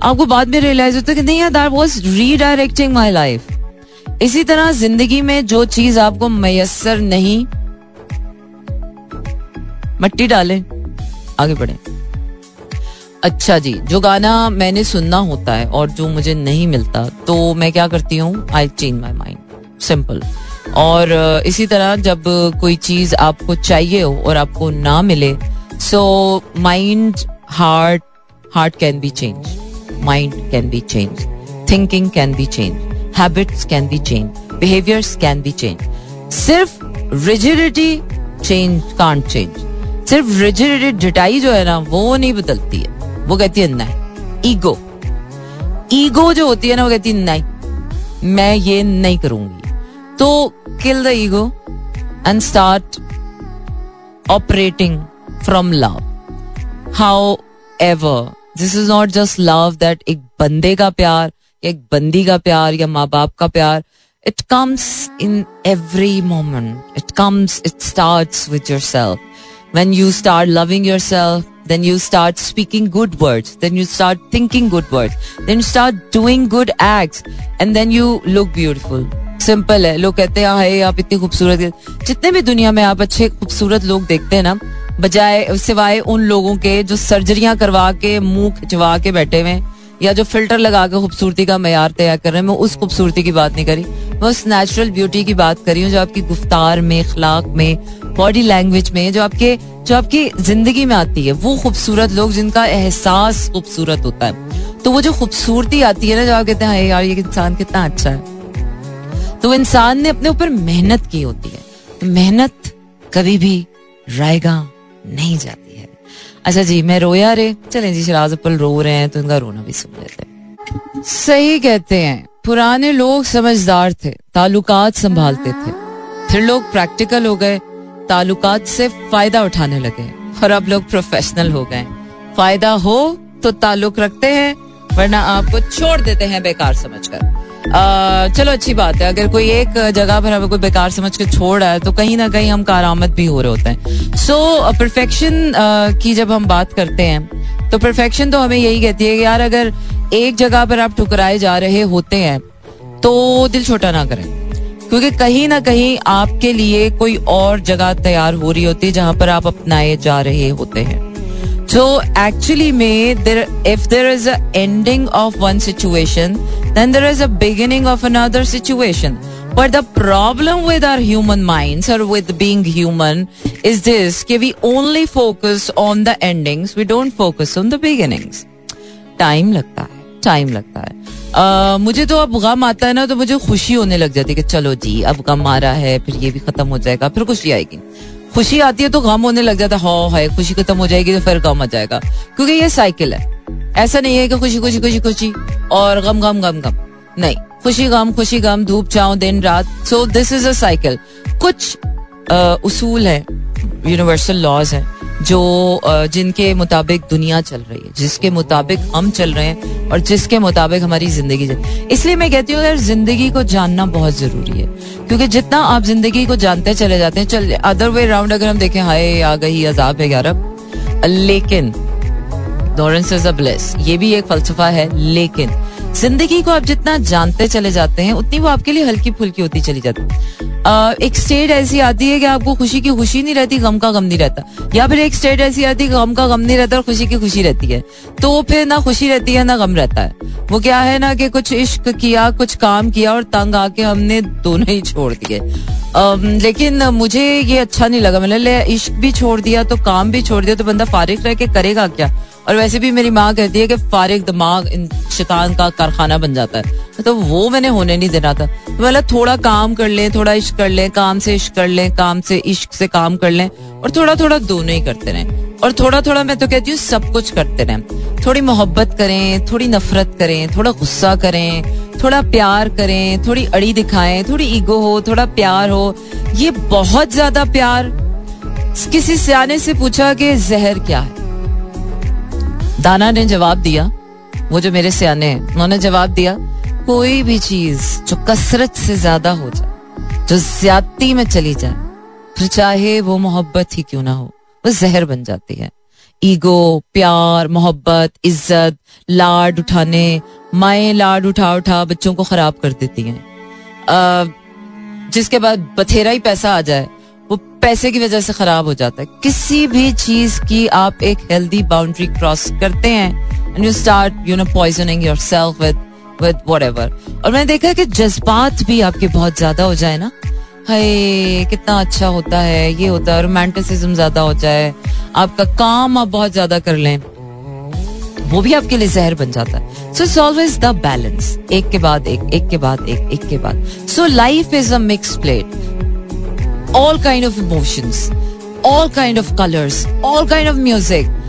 आपको बाद में रियलाइज़ होता है कि, नहीं यार वाज रीडायरेक्टिंग माय लाइफ इसी तरह ज़िंदगी में जो चीज़ आपको मैसर नहीं, मट्टी डालें, आगे बढ़े। अच्छा जी, जो गाना मैंने सुनना होता है और जो मुझे नहीं मिलता तो मैं क्या करती हूँ? I change my mind simple और इसी तरह जब कोई चीज़ आपको चाहिए हो और आपको ना मिले so mind heart heart can be change mind can be change thinking can be change habits can be change behaviours can be change सिर्फ़ रिजिडिटी चेंज कांट चेंज सिर्फ़ रिजिडिटी डिटाई जो है ना, वो नहीं बदलती है। वो कहती है, नहीं ईगो ईगो जो होती है ना, वो कहती है, नहीं, मैं ये नहीं करूँगी. तो kill the ego and start operating from love however this is not just love that एक बंदे का प्यार, या एक बंदी का प्यार, या माँ बाप का प्यार it comes in every moment it comes it start with yourself when you start loving your yourself then you start speaking good words. Then you start thinking good words. Then you start doing good acts. And then you look beautiful. Simple है. लोग कहते हैं हाय आप इतनी खूबसूरत जितने भी दुनिया में आप अच्छे, खूबसूरत लोग देखते हैं ना, बजाय सिवाय उन लोगों के जो सर्जरियाँ करवा के, मुँह खिंचवा के बैठे हुए या जो फ़िल्टर लगा के खूबसूरती का मैार तैयार कर रहे हैं, मैं उस खूबसूरती की बात नहीं करी। मैं उस नेचुरल ब्यूटी की बात करी हूँ जो आपकी गुफ्तार में खलाक में बॉडी लैंग्वेज में, जो आपके जो आपकी ज़िंदगी में आती है, वो खूबसूरत लोग जिनका एहसास खूबसूरत होता है। तो वो जो खूबसूरती आती है ना, जो आप कहते हैं यार, ये इंसान कितना अच्छा है। तो इंसान ने अपने ऊपर मेहनत की होती है। तो मेहनत कभी भी रायगा नहीं जाती है। अच्छा जी, मैं रोया रे। चले जी, शराज अपल रो रहे हैं तो इनका रोना भी सुन लेते सही कहते हैं, पुराने लोग समझदार थे, ताल्लुकात संभालते थे। फिर लोग प्रैक्टिकल हो गए ताल्लुकात से फ़ायदा उठाने लगे और अब लोग प्रोफेशनल हो गए। फ़ायदा हो तो ताल्लुक रखते हैं वरना आपको छोड़ देते हैं बेकार समझकर। चलो अच्छी बात है अगर कोई एक जगह पर हमें कोई बेकार समझ के छोड़ रहा है तो कहीं ना कहीं हम कारामद भी हो रहे होते हैं। सो so, परफेक्शन की जब हम बात करते हैं तो परफेक्शन तो हमें यही कहती है कि यार अगर एक जगह पर आप ठुकराए जा रहे होते हैं तो दिल छोटा ना करें। क्योंकि कहीं ना कहीं आपके लिए कोई और जगह तैयार हो रही होती है जहाँ पर आप अपनाए जा रहे होते हैं। तो एक्चुअली में there if there is a ending of one situation then there is a beginning of another situation But the problem with our human minds or with being human is this कि we only focus on the endings, we don't focus on the beginnings. Time लगता है। Time लगता है। मुझे तो अब गम आता है ना तो मुझे खुशी होने लग जाती है कि चलो जी, अब गम आ रहा है, फिर ये भी खत्म हो जाएगा, फिर खुशी आएगी। खुशी आती है तो गम होने लग जाता है हो है खुशी खत्म हो जाएगी तो फिर गम आ जाएगा। क्योंकि ये साइकिल है। ऐसा नहीं है कि खुशी खुशी खुशी खुशी और गम गम गम गम। नहीं, खुशी, गम खुशी, गम, धूप छाओ दिन, रात। So this is a cycle कुछ उसूल है यूनिवर्सल लॉज है। जो जिनके मुताबिक दुनिया चल रही है, जिसके मुताबिक हम चल रहे हैं और जिसके मुताबिक हमारी ज़िंदगी चल इसलिए मैं कहती हूँ यार ज़िंदगी को जानना बहुत ज़रूरी है, क्योंकि जितना आप ज़िंदगी को जानते चले जाते हैं, चल अदर वे राउंड अगर हम देखें, हाय, आ गई अजाब है यार लेकिन डोरेंस इज़ अ ब्लेस ये भी एक फलसफा है, लेकिन ज़िंदगी को आप जितना जानते चले जाते हैं, उतनी वो आपके लिए हल्की फुल्की होती चली जाती है। एक स्टेट ऐसी आती है कि आपको खुशी की खुशी नहीं रहती, गम का गम नहीं रहता। या फिर एक स्टेट ऐसी आती है गम का गम नहीं रहता और खुशी की खुशी रहती है। तो फिर ना खुशी रहती है, ना गम रहता है। वो क्या है ना कि कुछ इश्क किया, कुछ काम किया और तंग आके हमने दोनों ही छोड़ दिए। लेकिन मुझे ये अच्छा नहीं लगा। मैंने इश्क भी छोड़ दिया तो काम भी छोड़ दिया तो बंदा फारिग रह के करेगा क्या? और वैसे भी मेरी माँ कहती है कि फारिग दिमाग इन शैतान का कारखाना बन जाता है। तो वो मैंने होने नहीं देना था। मतलब थोड़ा काम कर लें, थोड़ा इश्क कर लें, काम से इश्क कर लें, काम से इश्क से काम कर लें और थोड़ा थोड़ा दोनों ही करते रहें। और थोड़ा थोड़ा मैं तो कहती हूँ, सब कुछ करते रहें। थोड़ी मोहब्बत करें, थोड़ी नफरत करें, थोड़ा गुस्सा करें, थोड़ा प्यार करें, थोड़ी अड़ी दिखाएँ, थोड़ी ईगो हो, थोड़ा प्यार हो, ये बहुत ज़्यादा प्यार। किसी सियाने से पूछा कि जहर क्या है? दाना ने जवाब दिया, वो जो मेरे सियाने उन्होंने जवाब दिया, कोई भी चीज़ जो कसरत से ज़्यादा हो जाए, जो ज्यादती में चली जाए, फिर चाहे वो मोहब्बत ही क्यों ना हो, वो जहर बन जाती है। ईगो, प्यार, मोहब्बत, इज़्ज़त, लाड उठाने, माए लाड उठा उठा बच्चों को खराब कर देती हैं। जिसके बाद बथेरा ही पैसा आ जाए वो पैसे की वजह से खराब हो जाता है। किसी भी चीज़ की आप एक हेल्दी बाउंड्री क्रॉस करते हैं and you start you know poisoning yourself with with whatever और मैंने देखा कि जज्बात भी आपके बहुत ज़्यादा हो जाए ना। हाय, कितना अच्छा होता है, ये होता है रोमांटिसिज्म ज़्यादा हो जाए, आपका काम आप बहुत ज़्यादा कर लें। वो भी आपके लिए जहर बन जाता है। So it's always the balance एक के बाद एक एक के बाद एक एक के बाद। So life is a mix plate all kind of emotions all kind of colours all kind of music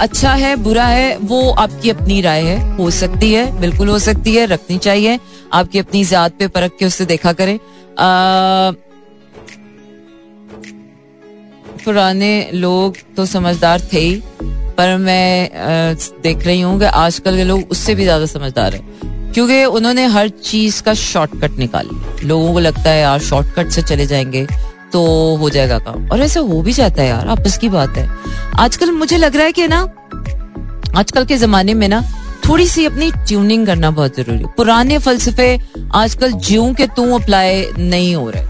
अच्छा है, बुरा है, वो आपकी अपनी राय है। हो सकती है, बिल्कुल हो सकती है, रखनी चाहिए। आपकी अपनी जात पे परख के उससे देखा करें। पुराने लोग तो समझदार थे ही, पर मैं देख रही हूँ कि आजकल के लोग उससे भी ज़्यादा समझदार हैं। क्योंकि उन्होंने हर चीज़ का शॉर्टकट निकाली लोगों को लगता है, यार शॉर्टकट से चले जाएँगे। तो हो जाएगा काम। और ऐसे हो भी जाता है यार, आपस की बात है। आजकल मुझे लग रहा है कि ना, आजकल के जमाने में ना, थोड़ी सी अपनी ट्यूनिंग करना बहुत ज़रूरी है। पुराने फलसफे आजकल ज्यू के तू अप्लाई नहीं हो रहे।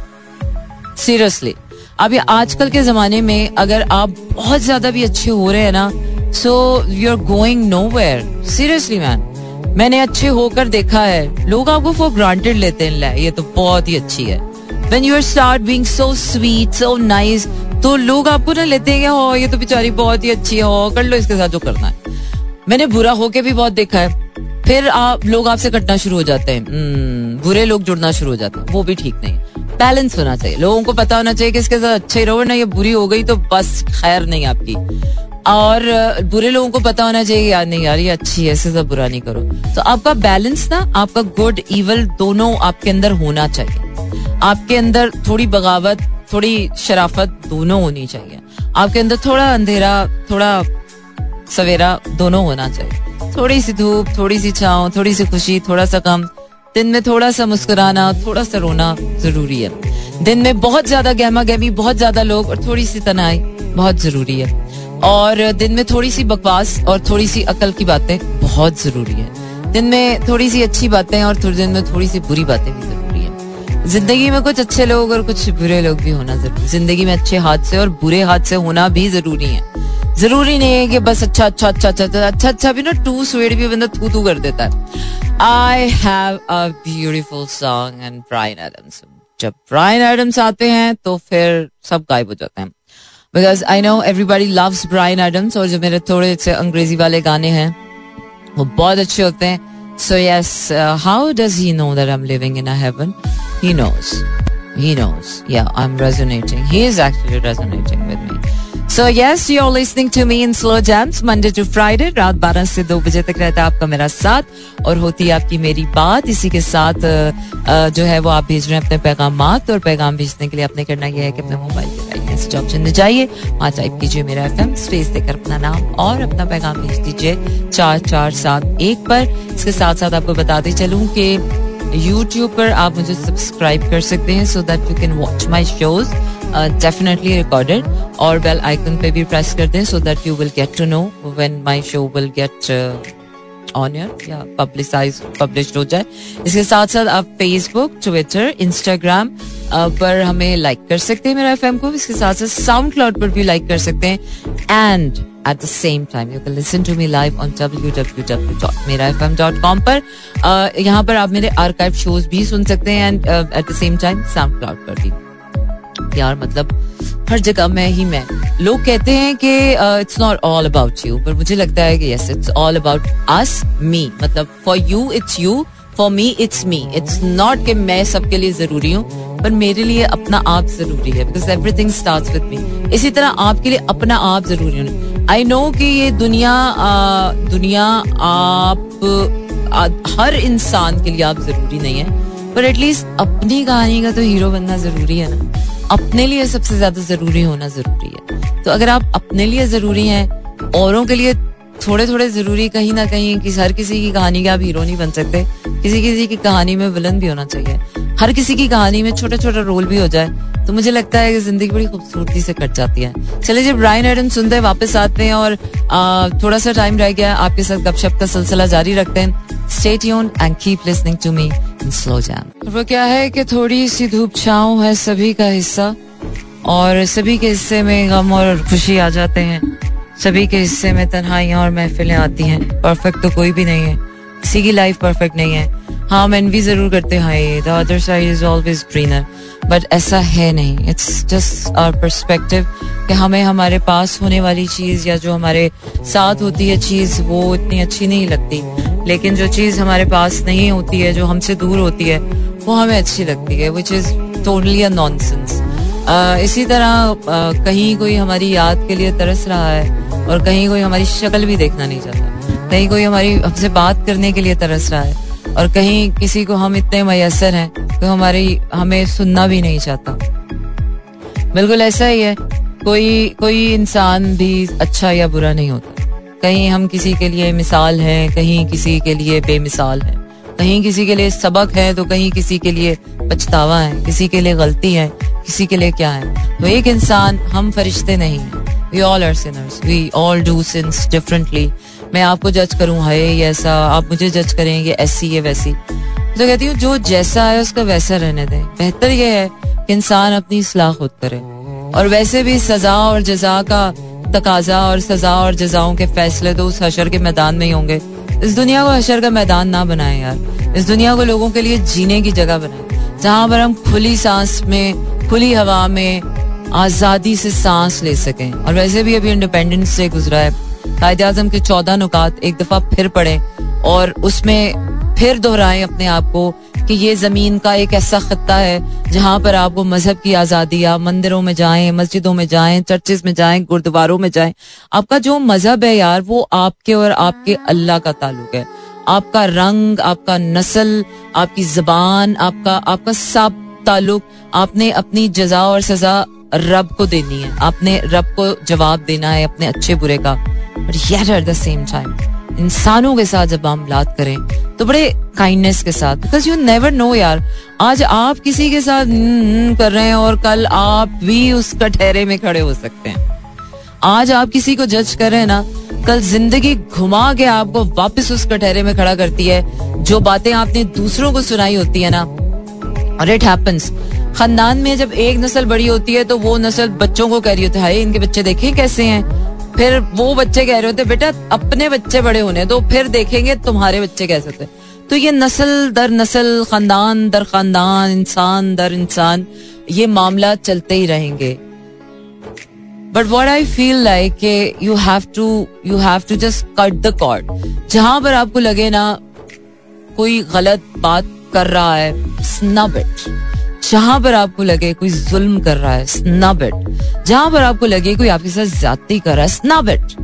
सीरियसली अभी आजकल के जमाने में अगर आप बहुत ज़्यादा भी अच्छे हो रहे हैं ना so you are going nowhere seriously man मैंने अच्छे होकर देखा है। लोग आपको फॉर ग्रांटेड लेते हैं ये तो बहुत ही अच्छी है। When you are start being so sweet so nice तो लोग आपको ना लेते हैं हो ये तो बेचारी बहुत ही अच्छी है हो कर लो इसके साथ जो करना है। मैंने बुरा होके भी बहुत देखा है। फिर आप लोग आपसे कटना शुरू हो जाते हैं। हम्म, बुरे लोग जुड़ना शुरू हो जाते हैं। वो भी ठीक नहीं बैलेंस होना चाहिए। लोगों को पता होना चाहिए कि इसके साथ अच्छे रहो ना ये बुरी हो गई तो बस खैर नहीं आपकी। और बुरे लोगों को पता होना चाहिए यार नहीं यार ये अच्छी है इससे बुरा नहीं करो। तो आपका बैलेंस ना आपका गुड इवल दोनों आपके अंदर होना चाहिए। आपके अंदर थोड़ी बगावत, थोड़ी शराफत दोनों होनी चाहिए। आपके अंदर थोड़ा अंधेरा, थोड़ा सवेरा दोनों होना चाहिए। थोड़ी सी धूप, थोड़ी सी छाव, थोड़ी सी खुशी, थोड़ा सा कम दिन में थोड़ा सा मुस्कुराना, थोड़ा सा रोना ज़रूरी है। दिन में बहुत ज़्यादा गहमा गहमी बहुत ज़्यादा लोग और थोड़ी सी तनाई बहुत ज़रूरी है। और दिन में थोड़ी सी बकवास और थोड़ी सी अकल की बातें बहुत ज़रूरी है। दिन में थोड़ी सी अच्छी बातें और थोड़ी दिन में थोड़ी सी बुरी बातें भी ज़रूरी ज़िंदगी में कुछ अच्छे लोग और कुछ बुरे लोग भी होना ज़रूरी ज़िंदगी में अच्छे हाथ से और बुरे हाथ से होना भी ज़रूरी है। ज़रूरी नहीं है कि बस अच्छा अच्छा अच्छा अच्छा अच्छा अच्छा अच्छा भी ना, टू स्वेड भी बंदा थू थू कर देता है। I have a beautiful song and Bryan Adams जब ब्राइन एडम्स आते हैं तो फिर सब गायब हो जाते हैं। Because I know everybody loves Bryan Adams और जो मेरे थोड़े से अंग्रेज़ी वाले गाने हैं, वो बहुत अच्छे होते हैं। So, yes, uh, how does he know that I'm living in a heaven? He knows. He knows. Yeah, i'm resonating. He is actually resonating with me. So yes you are listening to me in slow jams Monday to रात बारह से दो बजे तक रहता है आपका मेरा साथ, और होती है आपकी मेरी बात। इसी के साथ जो है वो आप भेज रहे हैं अपने पैगाम और पैगाम भेजने के लिए आपने करना यह है कि अपने मोबाइल के राइट जाइए। वहाँ टाइप कीजिए मेरा एफएम स्पेस देकर अपना नाम और अपना पैगाम भेज दीजिए चार चार सात एक पर। इसके साथ साथ आपको बताते चलूँ कि यूट्यूब पर आप मुझे सब्सक्राइब कर सकते हैं so that you can watch my shows definitely recorded और बेल आइकन पे भी प्रेस कर दें so that you will get to know when my show will get on air या पब्लिसाइज पब्लिश हो जाए। इसके साथ साथ आप फेसबुक ट्विटर इंस्टाग्राम पर हमें लाइक कर सकते हैं मेरा एफएम को। इसके साथ साथ साउंड क्लाउड पर भी लाइक कर सकते हैं। And at the same time you can listen to me live on W W W dot Mera F M dot com पर यहाँ पर आप मेरे आर्काइव शोज़ भी सुन सकते हैं and at the same time SoundCloud पर भी। यार मतलब हर जगह मैं ही मैं। लोग कहते हैं कि it's not all about you पर मुझे लगता है कि yes it's all about us me मतलब for you it's you for me it's me it's not कि मैं सबके लिए ज़रूरी हूँ पर मेरे लिए अपना आप ज़रूरी है because everything start with me इसी तरह आपके लिए अपना आप ज़रूरी है। आई नो कि ये दुनिया आ, दुनिया आप आ, हर इंसान के लिए आप ज़रूरी नहीं है पर एटलीस्ट अपनी कहानी का तो हीरो बनना ज़रूरी है ना। अपने लिए सबसे ज़्यादा ज़रूरी होना ज़रूरी है। तो अगर आप अपने लिए ज़रूरी हैं, औरों के लिए थोड़े थोड़े ज़रूरी कहीं ना कहीं कि हर किसी की कहानी के आप हीरो नहीं बन सकते। किसी किसी की कहानी में विलन भी होना चाहिए। हर किसी की कहानी में छोटा छोटा रोल भी हो जाए तो मुझे लगता है कि ज़िंदगी बड़ी खूबसूरती से कट जाती है। चले जब ब्राइन एडम सुनते हैं वापस आते हैं और आ, थोड़ा सा टाइम रह गया आपके साथ गपशप का सिलसिला जारी रखते हैं। Stay tune and keep listening to me in slow jam वो क्या है कि थोड़ी सी धूप छाँव है सभी का हिस्सा और सभी के हिस्से में गम और खुशी आ जाते हैं। सभी के हिस्से में तन्हाइयाँ और महफिलें आती हैं। परफेक्ट तो कोई भी नहीं है। किसी की लाइफ परफेक्ट नहीं है। हाँ मैं भी ज़रूर करते हैं। The other side is always greener but ऐसा है नहीं। इट्स जस्ट आवर परस्पेक्टिव कि हमें हमारे पास होने वाली चीज़ या जो हमारे साथ होती है चीज़ वो इतनी अच्छी नहीं लगती। लेकिन जो चीज़ हमारे पास नहीं होती है जो हमसे दूर होती है वो हमें अच्छी लगती है which is totally a nonsense इसी तरह uh, कहीं कोई हमारी याद के लिए तरस रहा है और कहीं कोई हमारी शक्ल भी देखना नहीं चाहता। कहीं कोई हमारी हमसे बात करने के लिए तरस रहा है और कहीं किसी को हम इतने मैसर हैं तो हमारी, हमें सुनना भी नहीं चाहता। बिल्कुल ऐसा ही है। कोई कोई इंसान भी अच्छा या बुरा नहीं होता। कहीं हम किसी के लिए मिसाल हैं, कहीं किसी के लिए बेमिसाल हैं। कहीं किसी के लिए सबक है तो कहीं किसी के लिए पछतावा है। किसी के लिए गलती है, किसी के लिए क्या है। तो एक इंसान, हम फरिश्ते नहीं हैं। We all are sinners we all do sins differently मैं आपको जज करूँ है ये ऐसा, आप मुझे जज करें, ये ऐसी, ये वैसी। तो कहती हूँ, जो जैसा है, उसका वैसा रहने दें। बेहतर ये है कि इंसान अपनी इसलाह खुद करे। और वैसे भी सजा और जजा का तकाजा और सजा और जजाओं के फैसले तो उस हशर के मैदान में ही होंगे। इस दुनिया को हशर का मैदान ना बनाए यार। इस दुनिया को लोगों के लिए जीने की जगह बनाए। जहाँ पर हम खुली सांस में, खुली हवा में आज़ादी से सांस ले सकें। और वैसे भी अभी इंडिपेंडेंस से गुजरा है। कायद आज़म के चौदह नुकात एक दफ़ा फिर पढ़े और उसमें फिर दोहराएँ अपने आप को कि ये ज़मीन का एक ऐसा खत्ता है जहाँ पर आपको मज़हब की आज़ादी आप मंदिरों में जाएँ, मस्जिदों में जाएँ चर्चेज में जाएँ, गुरुद्वारों में जाएँ। आपका जो मज़हब है यार, वो आपके और आपके अल्लाह का ताल्लुक है। आपका रंग, आपका नस्ल, आपकी जबान, आपका आपका सब ताल्लुक आपने अपनी जजा और सजा रब को देनी है। आपने रब को जवाब देना है अपने अच्छे बुरे का। But yet at the same time इंसानों के साथ जब बात करें तो बड़े काइंडनेस के साथ। बिकॉज़ यू नेवर नो यार, आज आप किसी के साथ कर रहे हैं और कल आप भी उस कटहरे में खड़े हो सकते हैं। आज आप किसी को जज कर रहे हैं ना, कल ज़िंदगी घुमा के आपको वापस उस कटहरे में खड़ा करती है, जो बातें आपने दूसरों को सुनाई होती है ना। और इट हैपन्स खानदान में जब एक नस्ल बड़ी होती है तो वो नस्ल बच्चों को कह रही होती है इनके बच्चे देखे कैसे हैं? फिर वो बच्चे कह रहे होते बेटा, अपने बच्चे बड़े होने तो फिर देखेंगे तुम्हारे बच्चे कैसे थे तो ये नस्ल दर नस्ल खानदान दर खानदान इंसान दर इंसान, ये मामला चलते ही रहेंगे। But what I feel like you have to you have to just cut the cord जहाँ पर आपको लगे ना, कोई गलत बात कर रहा है स्नब इट जहाँ पर आपको लगे कोई जुल्म कर रहा है स्नब इट जहाँ पर आपको लगे कोई आपके साथ ज्यादती कर रहा है snub it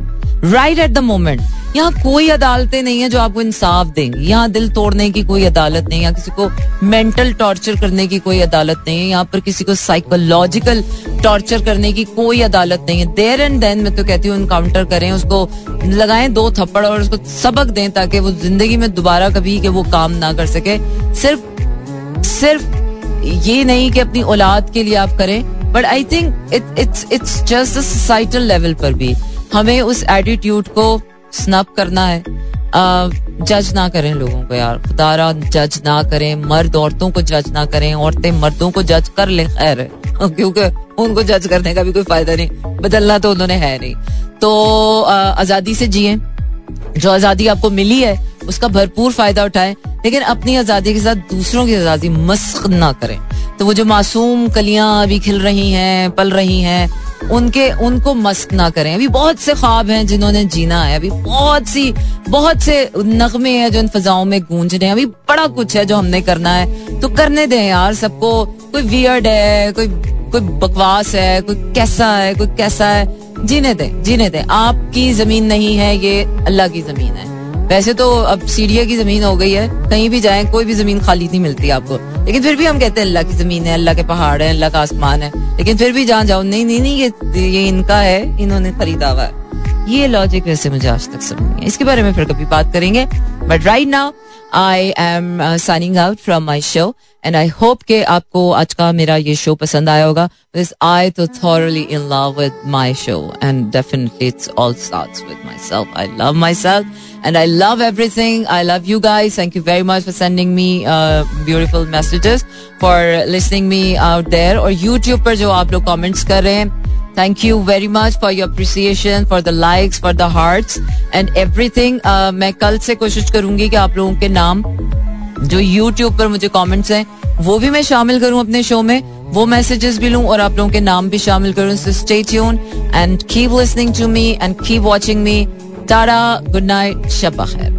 right at the moment यहाँ कोई अदालतें नहीं है जो आपको इंसाफ देंगी। यहाँ दिल तोड़ने की कोई अदालत नहीं है किसी को मेंटल टॉर्चर करने की कोई अदालत नहीं है। यहाँ पर किसी को साइकोलॉजिकल टॉर्चर करने की कोई अदालत नहीं है। देर एंड देन मैं तो कहती हूँ इनकाउंटर करें, उसको लगाएँ दो थप्पड़ और उसको सबक दें ताकि वो ज़िंदगी में दोबारा कभी के वो काम ना कर सके। सिर्फ़ सिर्फ़ ये नहीं कि अपनी औलाद के लिए आप करें but I think it's it's just societal level पर भी। हमें उस एटीट्यूड को स्नप करना है। जज ना करें लोगों को यार। खुदारा जज ना करें। मर्द औरतों को जज ना करें। औरतें मर्दों को जज कर ले। खैर, (laughs) क्योंकि उनको जज करने का भी कोई फ़ायदा नहीं। बदलना तो उन्होंने है नहीं। तो आज़ादी से जिए। जो आज़ादी आपको मिली है उसका भरपूर फ़ायदा उठाएँ, लेकिन अपनी आज़ादी के साथ दूसरों की आज़ादी मस्क ना करें। तो वो जो मासूम कलियाँ अभी खिल रही हैं, पल रही हैं, उनके, उनको मस्क ना करें। अभी बहुत से ख्वाब हैं जिन्होंने जीना है। अभी बहुत सी, बहुत से नगमे हैं जो इन फजाओं में गूंज रहे हैं। अभी बड़ा कुछ है जो हमने करना है। तो करने दें यार सबको। कोई वियर्ड है, कोई कोई बकवास है, कोई कैसा है, कोई कैसा है। जीने दें जीने दें। आपकी ज़मीन नहीं है, ये अल्लाह की ज़मीन है। वैसे तो अब सीढ़िया की ज़मीन हो गई है, कहीं भी जाए, कोई भी ज़मीन खाली नहीं मिलती आपको। लेकिन फिर भी हम कहते हैं, अल्लाह की ज़मीन है, अल्लाह के पहाड़ है, अल्लाह का आसमान है। लेकिन फिर भी जहाँ जाओ, नहीं नहीं नहीं, ये ये इनका है, इन्होंने खरीदा हुआ है। ये लॉजिक वैसे मुझे आज तक समझ नहीं है इसके बारे में फिर कभी बात करेंगे। But right now I am signing out from my show and I hope के आपको आज का मेरा ये शो पसंद आया होगा because I to thoroughly in love with my show and definitely it's all starts with my self I love my self and I love everything I love you guys thank you very much for sending me beautiful messages for listening me out there और YouTube पर जो आप लोग comments कर रहे हैं thank you very much for your appreciation for the likes for the hearts and everything मैं कल से कोशिश करूँगी कि आप लोगों के नाम जो यूट्यूब पर मुझे कमेंट्स हैं, वो भी मैं शामिल करूँ अपने शो में, वो मैसेजेस भी लूँ और आप लोगों के नाम भी शामिल करूँ। So stay tune and keep listening to me and keep watching me tata good night शब खैर